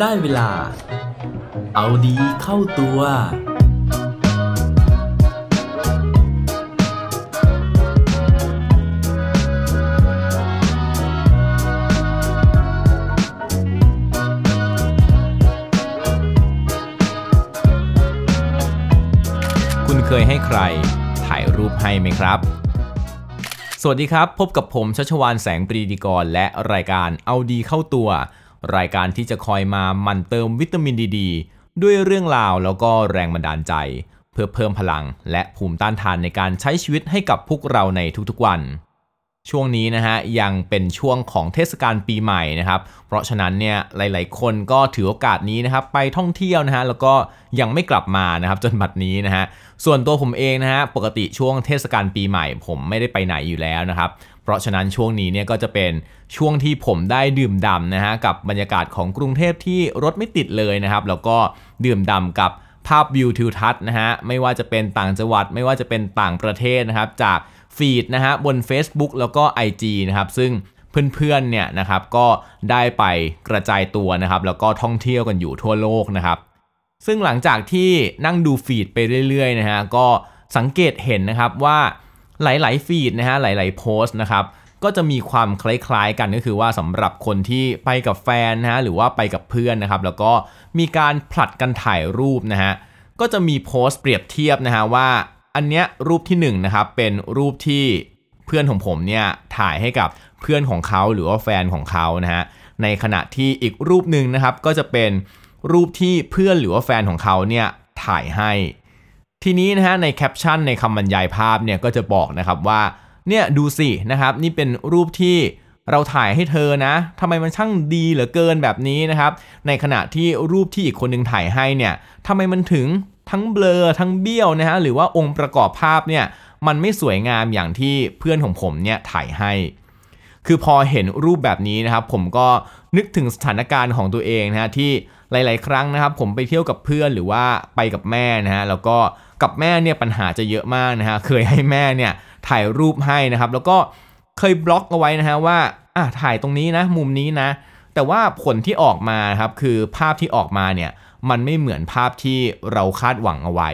ได้เวลา เอาดีเข้าตัว คุณเคยให้ใครถ่ายรูปให้ไหมครับ สวัสดีครับ พบกับผมชัชวานแสงปรีดีกรและรายการเอาดีเข้าตัว รายการที่จะคอยมาหมั่นเติมวิตามินดีดด้วยเรื่องราวแล้วก็แรงบันดาลใจ เพื่อเพิ่มพลังและภูมิต้านทานในการใช้ชีวิตให้กับพวกเราในทุกๆวัน ช่วงนี้นะฮะยังเป็นช่วงของเทศกาลปีใหม่นะครับ เพราะฉะนั้นเนี่ยหลาย ๆ คนก็ถือโอกาสนี้นะครับไปท่องเที่ยวนะฮะแล้วก็ยังไม่กลับมานะครับจนบัดนี้นะฮะส่วนตัวผมเองนะฮะปกติช่วงเทศกาลปีใหม่ ผมไม่ได้ไปไหนอยู่แล้วนะครับเพราะฉะนั้นช่วงนี้เนี่ยก็จะเป็นช่วงที่ผมได้ดื่มด่ำนะฮะกับบรรยากาศของกรุงเทพที่รถไม่ติดเลยนะครับ แล้วก็ดื่มด่ำกับภาพวิวทิวทัศน์นะฮะไม่ว่าจะเป็นต่างจังหวัด ไม่ว่าจะเป็นต่างประเทศนะครับจาก ฟีดนะฮะบน Facebook แล้วก็ IG นะครับซึ่งเพื่อนๆเนี่ยนะครับก็ได้ไปกระจายตัวนะครับแล้วก็ท่องเที่ยวกันอยู่ทั่วโลกนะครับซึ่งหลังจากที่นั่งดูฟีดไปเรื่อยๆนะฮะก็สังเกตเห็นนะครับว่าหลายๆฟีดนะฮะหลายๆโพสต์นะครับก็จะมีความคล้ายๆกันก็คือว่าสำหรับคนที่ไปกับแฟนนะฮะหรือว่าไปกับเพื่อนนะครับแล้วก็มีการผลัดกันถ่ายรูปนะฮะก็จะมีโพสต์เปรียบเทียบนะฮะว่า อันเนี้ยรูปที่1นนะครับเป็นรูปที่เพื่อนของผมเนี่ยถ่ายให้กับเพื่อนของเขาหรือว่าแฟนของเขานะฮะในขณะที่อีกรูปหนึ่งนะครับก็จะเป็นรูปที่เพื่อนหรือว่าแฟนของเขาเนี่ยถ่ายให้ ทีนี้นะฮะในแคปชั่นในคำบรรยายภาพเนี่ยก็จะบอกนะครับว่าเนี่ยดูสินะครับนี่เป็นรูปที่ เราถ่ายให้เธอนะทำไมมันช่างดีเหลือเกินแบบนี้นะครับ ในขณะที่รูปที่อีกคนหนึงถ่ายให้เนี่ยทำไมมันถึงทั้งเบลอทั้งเบี้ยวนะฮะหรือว่าองค์ประกอบภาพเนี่ยมันไม่สวยงามอย่างที่เพื่อนของผมเนี่ยถ่ายให้ คือพอเห็นรูปแบบนี้นะครับ ผมก็นึกถึงสถานการณ์ของตัวเองนะฮะที่หลาย ๆ ครั้งนะครับ ผมไปเที่ยวกับเพื่อนหรือว่าไปกับแม่นะฮะแล้วก็กับแม่เนี่ยปัญหาจะเยอะมากนะฮะเคยให้แม่เนี่ยถ่ายรูปให้นะครับ แล้วก็เคยบล็อกเอาไว้นะฮะว่า อะถ่ายตรงนี้นะ มุมนี้นะ แต่ว่าผลที่ออกมาครับคือภาพที่ออกมาเนี่ยมันไม่เหมือนภาพที่เราคาดหวังเอาไว้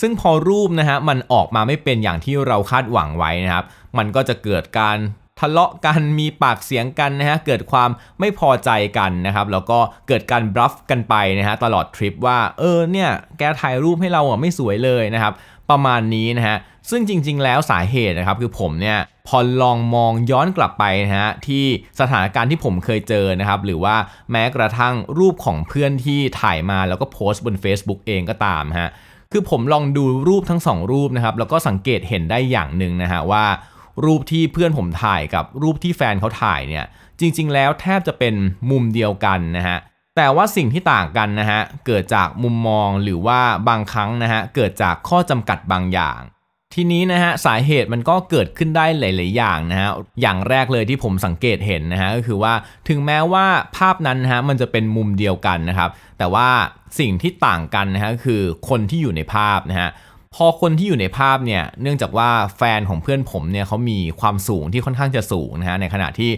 ซึ่งพอรูปนะฮะมันออกมาไม่เป็นอย่างที่เราคาดหวังไว้นะครับ มันก็จะเกิดการทะเลาะกันมีปากเสียงกันนะฮะเกิดความไม่พอใจกันนะครับ แล้วก็เกิดการบลัฟกันไปนะฮะตลอดทริปว่าเออเนี่ยแกถ่ายรูปให้เราอะไม่สวยเลยนะครับ ประมาณนี้นะฮะ ซึ่งจริง ๆ แล้วสาเหตุนะครับคือผมเนี่ยพอลองมองย้อนกลับไปนะฮะที่สถานการณ์ที่ผมเคยเจอนะครับ หรือว่าแม้กระทั่งรูปของเพื่อนที่ถ่ายมาแล้วก็โพสต์บน Facebook เองก็ตามฮะคือผมลองดูรูปทั้งสองรูปนะครับ แล้วก็สังเกตเห็นได้อย่างหนึ่งนะฮะว่า รูปที่เพื่อนผมถ่ายกับรูปที่แฟนเขาถ่ายเนี่ยจริง ๆ แล้วแทบจะเป็นมุมเดียวกันนะฮะ แต่ว่าสิ่งที่ต่างกันนะฮะเกิดจากมุมมองหรือว่าบางครั้งนะฮะเกิดจากข้อจำกัดบางอย่าง ทีนี้นะฮะสาเหตุมันก็เกิดขึ้นได้หลาย ๆ อย่างนะฮะอย่างแรกเลยที่ผมสังเกตเห็นนะฮะก็คือว่าถึงแม้ว่าภาพนั้นนะฮะมันจะเป็นมุมเดียวกันนะครับ แต่ว่าสิ่งที่ต่างกันนะฮะคือคนที่อยู่ในภาพนะฮะพอคนที่อยู่ในภาพเนี่ยเนื่องจากว่าแฟนของเพื่อนผมเนี่ยเขามีความสูงที่ค่อนข้างจะสูงนะฮะในขณะที่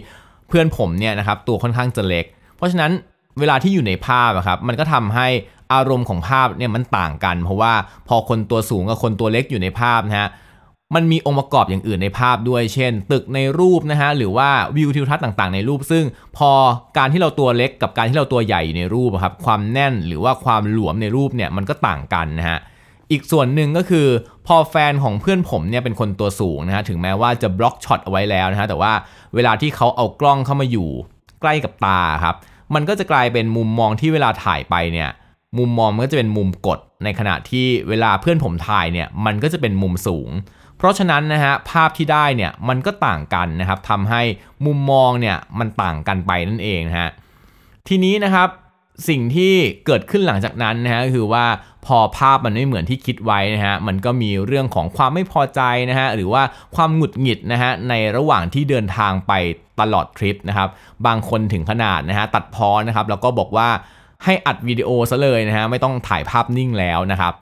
เพื่อนผมเนี่ยนะครับตัวค่อนข้างจะเล็ก เพราะฉะนั้น เวลาที่อยู่ในภาพอะครับมันก็ทำให้อารมณ์ของภาพเนี่ยมันต่างกัน เพราะว่าพอคนตัวสูงกับคนตัวเล็กอยู่ในภาพนะฮะมันมีองค์ประกอบอย่างอื่นในภาพด้วย เช่น ตึกในรูปนะฮะหรือว่าวิวทิวทัศน์ต่าง ๆ ในรูป ซึ่งพอการที่เราตัวเล็กกับการที่เราตัวใหญ่อยู่ในรูปอะครับความแน่นหรือว่าความหลวมในรูปเนี่ยมันก็ต่างกันนะฮะอีกส่วนหนึ่งก็คือพอแฟนของเพื่อนผมเนี่ยเป็นคนตัวสูงนะฮะถึงแม้ว่าจะบล็อกช็อตเอาไว้แล้วนะฮะแต่ว่าเวลาที่เขาเอากล้องเข้ามาอยู่ใกล้กับตาครับ มันก็จะกลายเป็นมุมมองที่เวลาถ่ายไปเนี่ยมุมมองมันก็จะเป็นมุมกดในขณะที่เวลาเพื่อนผมถ่ายเนี่ยมันก็จะเป็นมุมสูง เพราะฉะนั้นนะฮะภาพที่ได้เนี่ยมันก็ต่างกันนะครับทำให้มุมมองเนี่ยมันต่างกันไปนั่นเองนะฮะทีนี้นะครับ สิ่งที่เกิดขึ้นหลังจากนั้นนะฮะคือว่าพอภาพมันไม่เหมือนที่คิดไว้นะฮะมันก็มีเรื่องของความไม่พอใจนะฮะหรือว่าความหงุดหงิดนะฮะในระหว่างที่เดินทางไปตลอดทริปนะครับบางคนถึงขนาดนะฮะตัดพ้อนะครับแล้วก็บอกว่าให้อัดวิดีโอซะเลยนะฮะไม่ต้องถ่ายภาพนิ่งแล้วนะครับ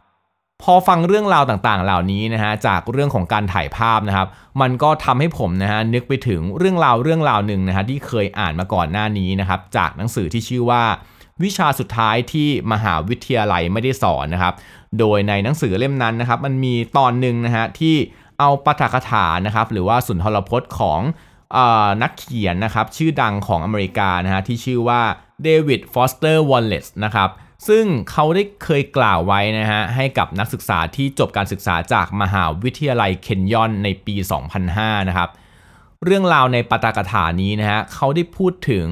พอฟังเรื่องราวต่างๆ เหล่านี้นะฮะจากเรื่องของการถ่ายภาพนะครับ มันก็ทำให้ผมนะฮะนึกไปถึงเรื่องราวเรื่องราวหนึ่งนะฮะที่เคยอ่านมาก่อนหน้านี้นะครับจากหนังสือที่ชื่อว่า วิชาสุดท้ายที่มหาวิทยาลัยไม่ได้สอนนะครับ โดยในหนังสือเล่มนั้นนะครับ มันมีตอนหนึ่งนะฮะที่เอาปาฐกถานะครับ หรือว่าสุนทรพจน์ของออนักเขียนนะครับ ชื่อดังของอเมริกานะฮะที่ชื่อว่าเดวิดฟอสเตอร์วอลเลซนะครับซึ่งเขาได้เคยกล่าวไว้นะฮะให้กับนักศึกษาที่จบการศึกษาจากมหาวิทยาลัยเคนยอนในปี 2005 นะครับ เรื่องราวในปาฐกถานี้นะฮะเขาได้พูดถึง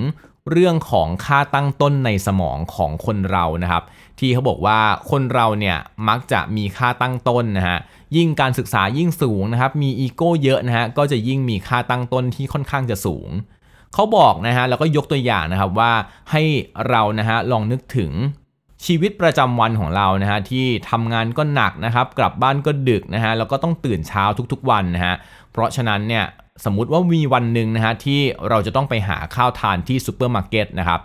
เรื่องของค่าตั้งต้นในสมองของคนเรานะครับ ที่เขาบอกว่าคนเราเนี่ยมักจะมีค่าตั้งต้นนะฮะยิ่งการศึกษายิ่งสูงนะครับ มีอีโก้เยอะนะฮะก็จะยิ่งมีค่าตั้งต้นที่ค่อนข้างจะสูงเขาบอกนะฮะแล้วก็ยกตัวอย่างนะครับว่าให้เรานะฮะลองนึกถึงชีวิตประจำวันของเรานะฮะที่ทำงานก็หนักนะครับ กลับบ้านก็ดึกนะฮะแล้วก็ต้องตื่นเช้าทุกๆวันนะฮะเพราะฉะนั้นเนี่ย สมมุติว่ามีวันหนึ่งนะฮะที่เราจะต้องไปหาข้าวทานที่ซูเปอร์มาร์เก็ตนะครับ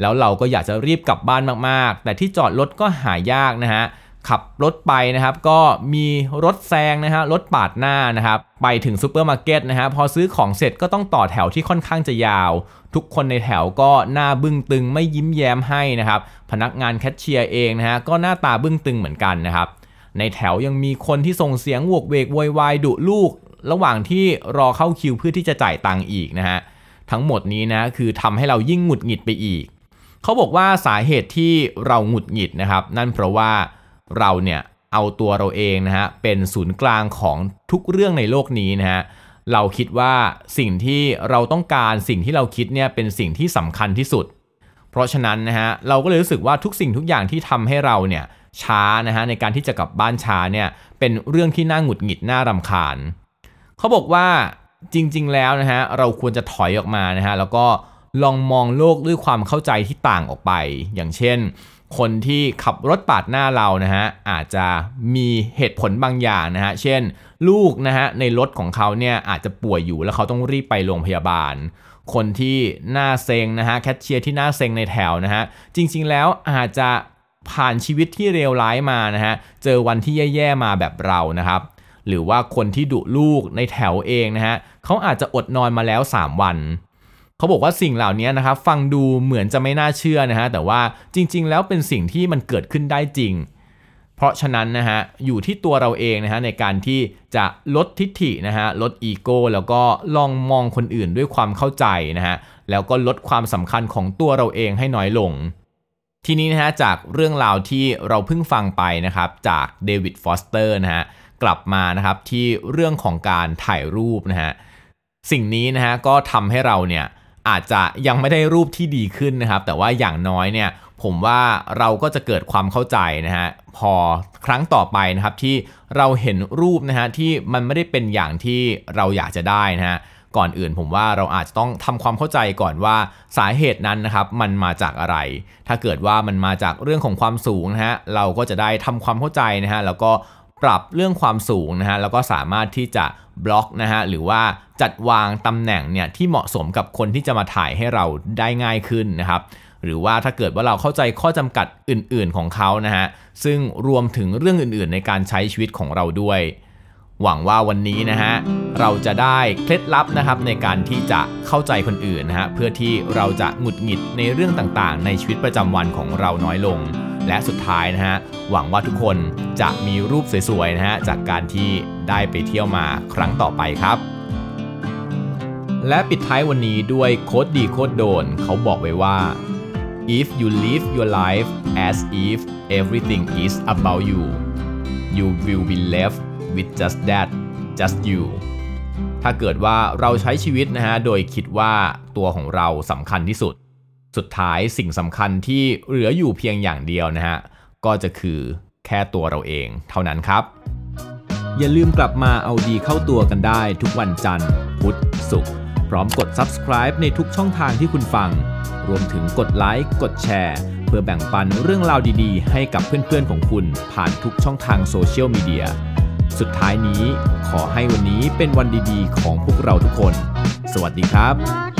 แล้วเราก็อยากจะรีบกลับบ้านมากๆ แต่ที่จอดรถก็หายากนะฮะขับรถไปนะครับ ก็มีรถแซงนะฮะรถปาดหน้านะครับ ไปถึงซูเปอร์มาร์เก็ตนะฮะพอซื้อของเสร็จก็ต้องต่อแถวที่ค่อนข้างจะยาว ทุกคนในแถวก็หน้าบึ้งตึงไม่ยิ้มแย้มให้นะครับ พนักงานแคชเชียร์เองนะฮะก็หน้าตาบึ้งตึงเหมือนกันนะครับ ในแถวยังมีคนที่ส่งเสียงวกเวกโวยวายดุลูก ระหว่างที่รอเข้าคิวเพื่อที่จะจ่ายตังค์อีกนะฮะทั้งหมดนี้นะคือทำให้เรายิ่งหงุดหงิดไปอีก เขาบอกว่าสาเหตุที่เราหงุดหงิดนะครับ นั่นเพราะว่าเราเนี่ยเอาตัวเราเองนะฮะเป็นศูนย์กลางของทุกเรื่องในโลกนี้นะฮะเราคิดว่าสิ่งที่เราต้องการสิ่งที่เราคิดเนี่ยเป็นสิ่งที่สำคัญที่สุด เพราะฉะนั้นนะฮะเราก็เลยรู้สึกว่าทุกสิ่งทุกอย่างที่ทำให้เราเนี่ยช้านะฮะในการที่จะกลับบ้านช้าเนี่ยเป็นเรื่องที่น่าหงุดหงิดน่ารำคาญ เขาบอกว่าจริง ๆ แล้วนะฮะเราควรจะถอยออกมานะฮะแล้วก็ลองมองโลกด้วยความเข้าใจที่ต่างออกไป อย่างเช่น คนที่ขับรถปาดหน้าเรานะฮะอาจจะมีเหตุผลบางอย่างนะฮะเช่น ลูกนะฮะในรถของเขาเนี่ยอาจจะป่วยอยู่แล้วเขาต้องรีบไปโรงพยาบาล คนที่หน้าเซ็งนะฮะแคชเชียร์ที่หน้าเซ็งในแถวนะฮะจริง ๆ แล้วอาจจะผ่านชีวิตที่เลวร้ายมานะฮะ เจอวันที่แย่ ๆ มาแบบเรานะครับ หรือว่าคนที่ดุลูกในแถวเองนะฮะเขาอาจจะอดนอนมาแล้ว 3 วันเขาบอกว่าสิ่งเหล่านี้นะครับฟังดูเหมือนจะไม่น่าเชื่อนะฮะแต่ว่าจริง ๆ แล้วเป็นสิ่งที่มันเกิดขึ้นได้จริง เพราะฉะนั้นนะฮะอยู่ที่ตัวเราเองนะฮะในการที่จะลดทิฐินะฮะลดอีโก้แล้วก็ลองมองคนอื่นด้วยความเข้าใจนะฮะแล้วก็ลดความสำคัญของตัวเราเองให้น้อยลง ทีนี้นะฮะจากเรื่องราวที่เราเพิ่งฟังไปนะครับจากเดวิดฟอสเตอร์นะฮะ กลับมานะครับที่เรื่องของการถ่ายรูปนะฮะสิ่งนี้นะฮะก็ทำให้เราเนี่ยอาจจะยังไม่ได้รูปที่ดีขึ้นนะครับ แต่ว่าอย่างน้อยเนี่ยผมว่าเราก็จะเกิดความเข้าใจนะฮะพอครั้งต่อไปนะครับที่เราเห็นรูปนะฮะที่มันไม่ได้เป็นอย่างที่เราอยากจะได้นะฮะก่อนอื่นผมว่าเราอาจจะต้องทำความเข้าใจก่อนว่าสาเหตุนั้นนะครับมันมาจากอะไร ถ้าเกิดว่ามันมาจากเรื่องของความสูงนะฮะเราก็จะได้ทำความเข้าใจนะฮะแล้วก็ ปรับเรื่องความสูงนะฮะแล้วก็สามารถที่จะบล็อกนะฮะหรือว่าจัดวางตำแหน่งเนี่ยที่เหมาะสมกับคนที่จะมาถ่ายให้เราได้ง่ายขึ้นนะครับหรือว่าถ้าเกิดว่าเราเข้าใจข้อจำกัดอื่นๆของเขานะฮะซึ่งรวมถึงเรื่องอื่นๆ ในการใช้ชีวิตของเราด้วย หวังว่าวันนี้นะฮะเราจะได้เคล็ดลับนะครับในการที่จะเข้าใจคนอื่นนะฮะเพื่อที่เราจะหงุดหงิดในเรื่องต่างๆ ในชีวิตประจำวันของเราน้อยลง และสุดท้ายนะฮะหวังว่าทุกคนจะมีรูปสวยๆนะฮะจากการที่ได้ไปเที่ยวมาครั้งต่อไปครับ และปิดท้ายวันนี้ด้วยโคดดีโคดโดนเขาบอกไว้ว่า if you live your life as if everything is about you you will be left with just that just you ถ้าเกิดว่าเราใช้ชีวิตนะฮะโดยคิดว่าตัวของเราสำคัญที่สุด สุดท้ายสิ่งสำคัญที่เหลืออยู่เพียงอย่างเดียวนะฮะ ก็จะคือแค่ตัวเราเองเท่านั้นครับ อย่าลืมกลับมาเอาดีเข้าตัวกันได้ทุกวันจันทร์ พุธศุกร์พร้อมกด subscribe ในทุกช่องทางที่คุณฟัง รวมถึงกดไลค์กดแชร์เพื่อแบ่งปันเรื่องราวดีๆ ให้กับเพื่อนๆของคุณผ่านทุกช่องทางโซเชียลมีเดียสุดท้ายนี้ขอให้วันนี้เป็นวันดีๆ ของพวกเราทุกคน สวัสดีครับ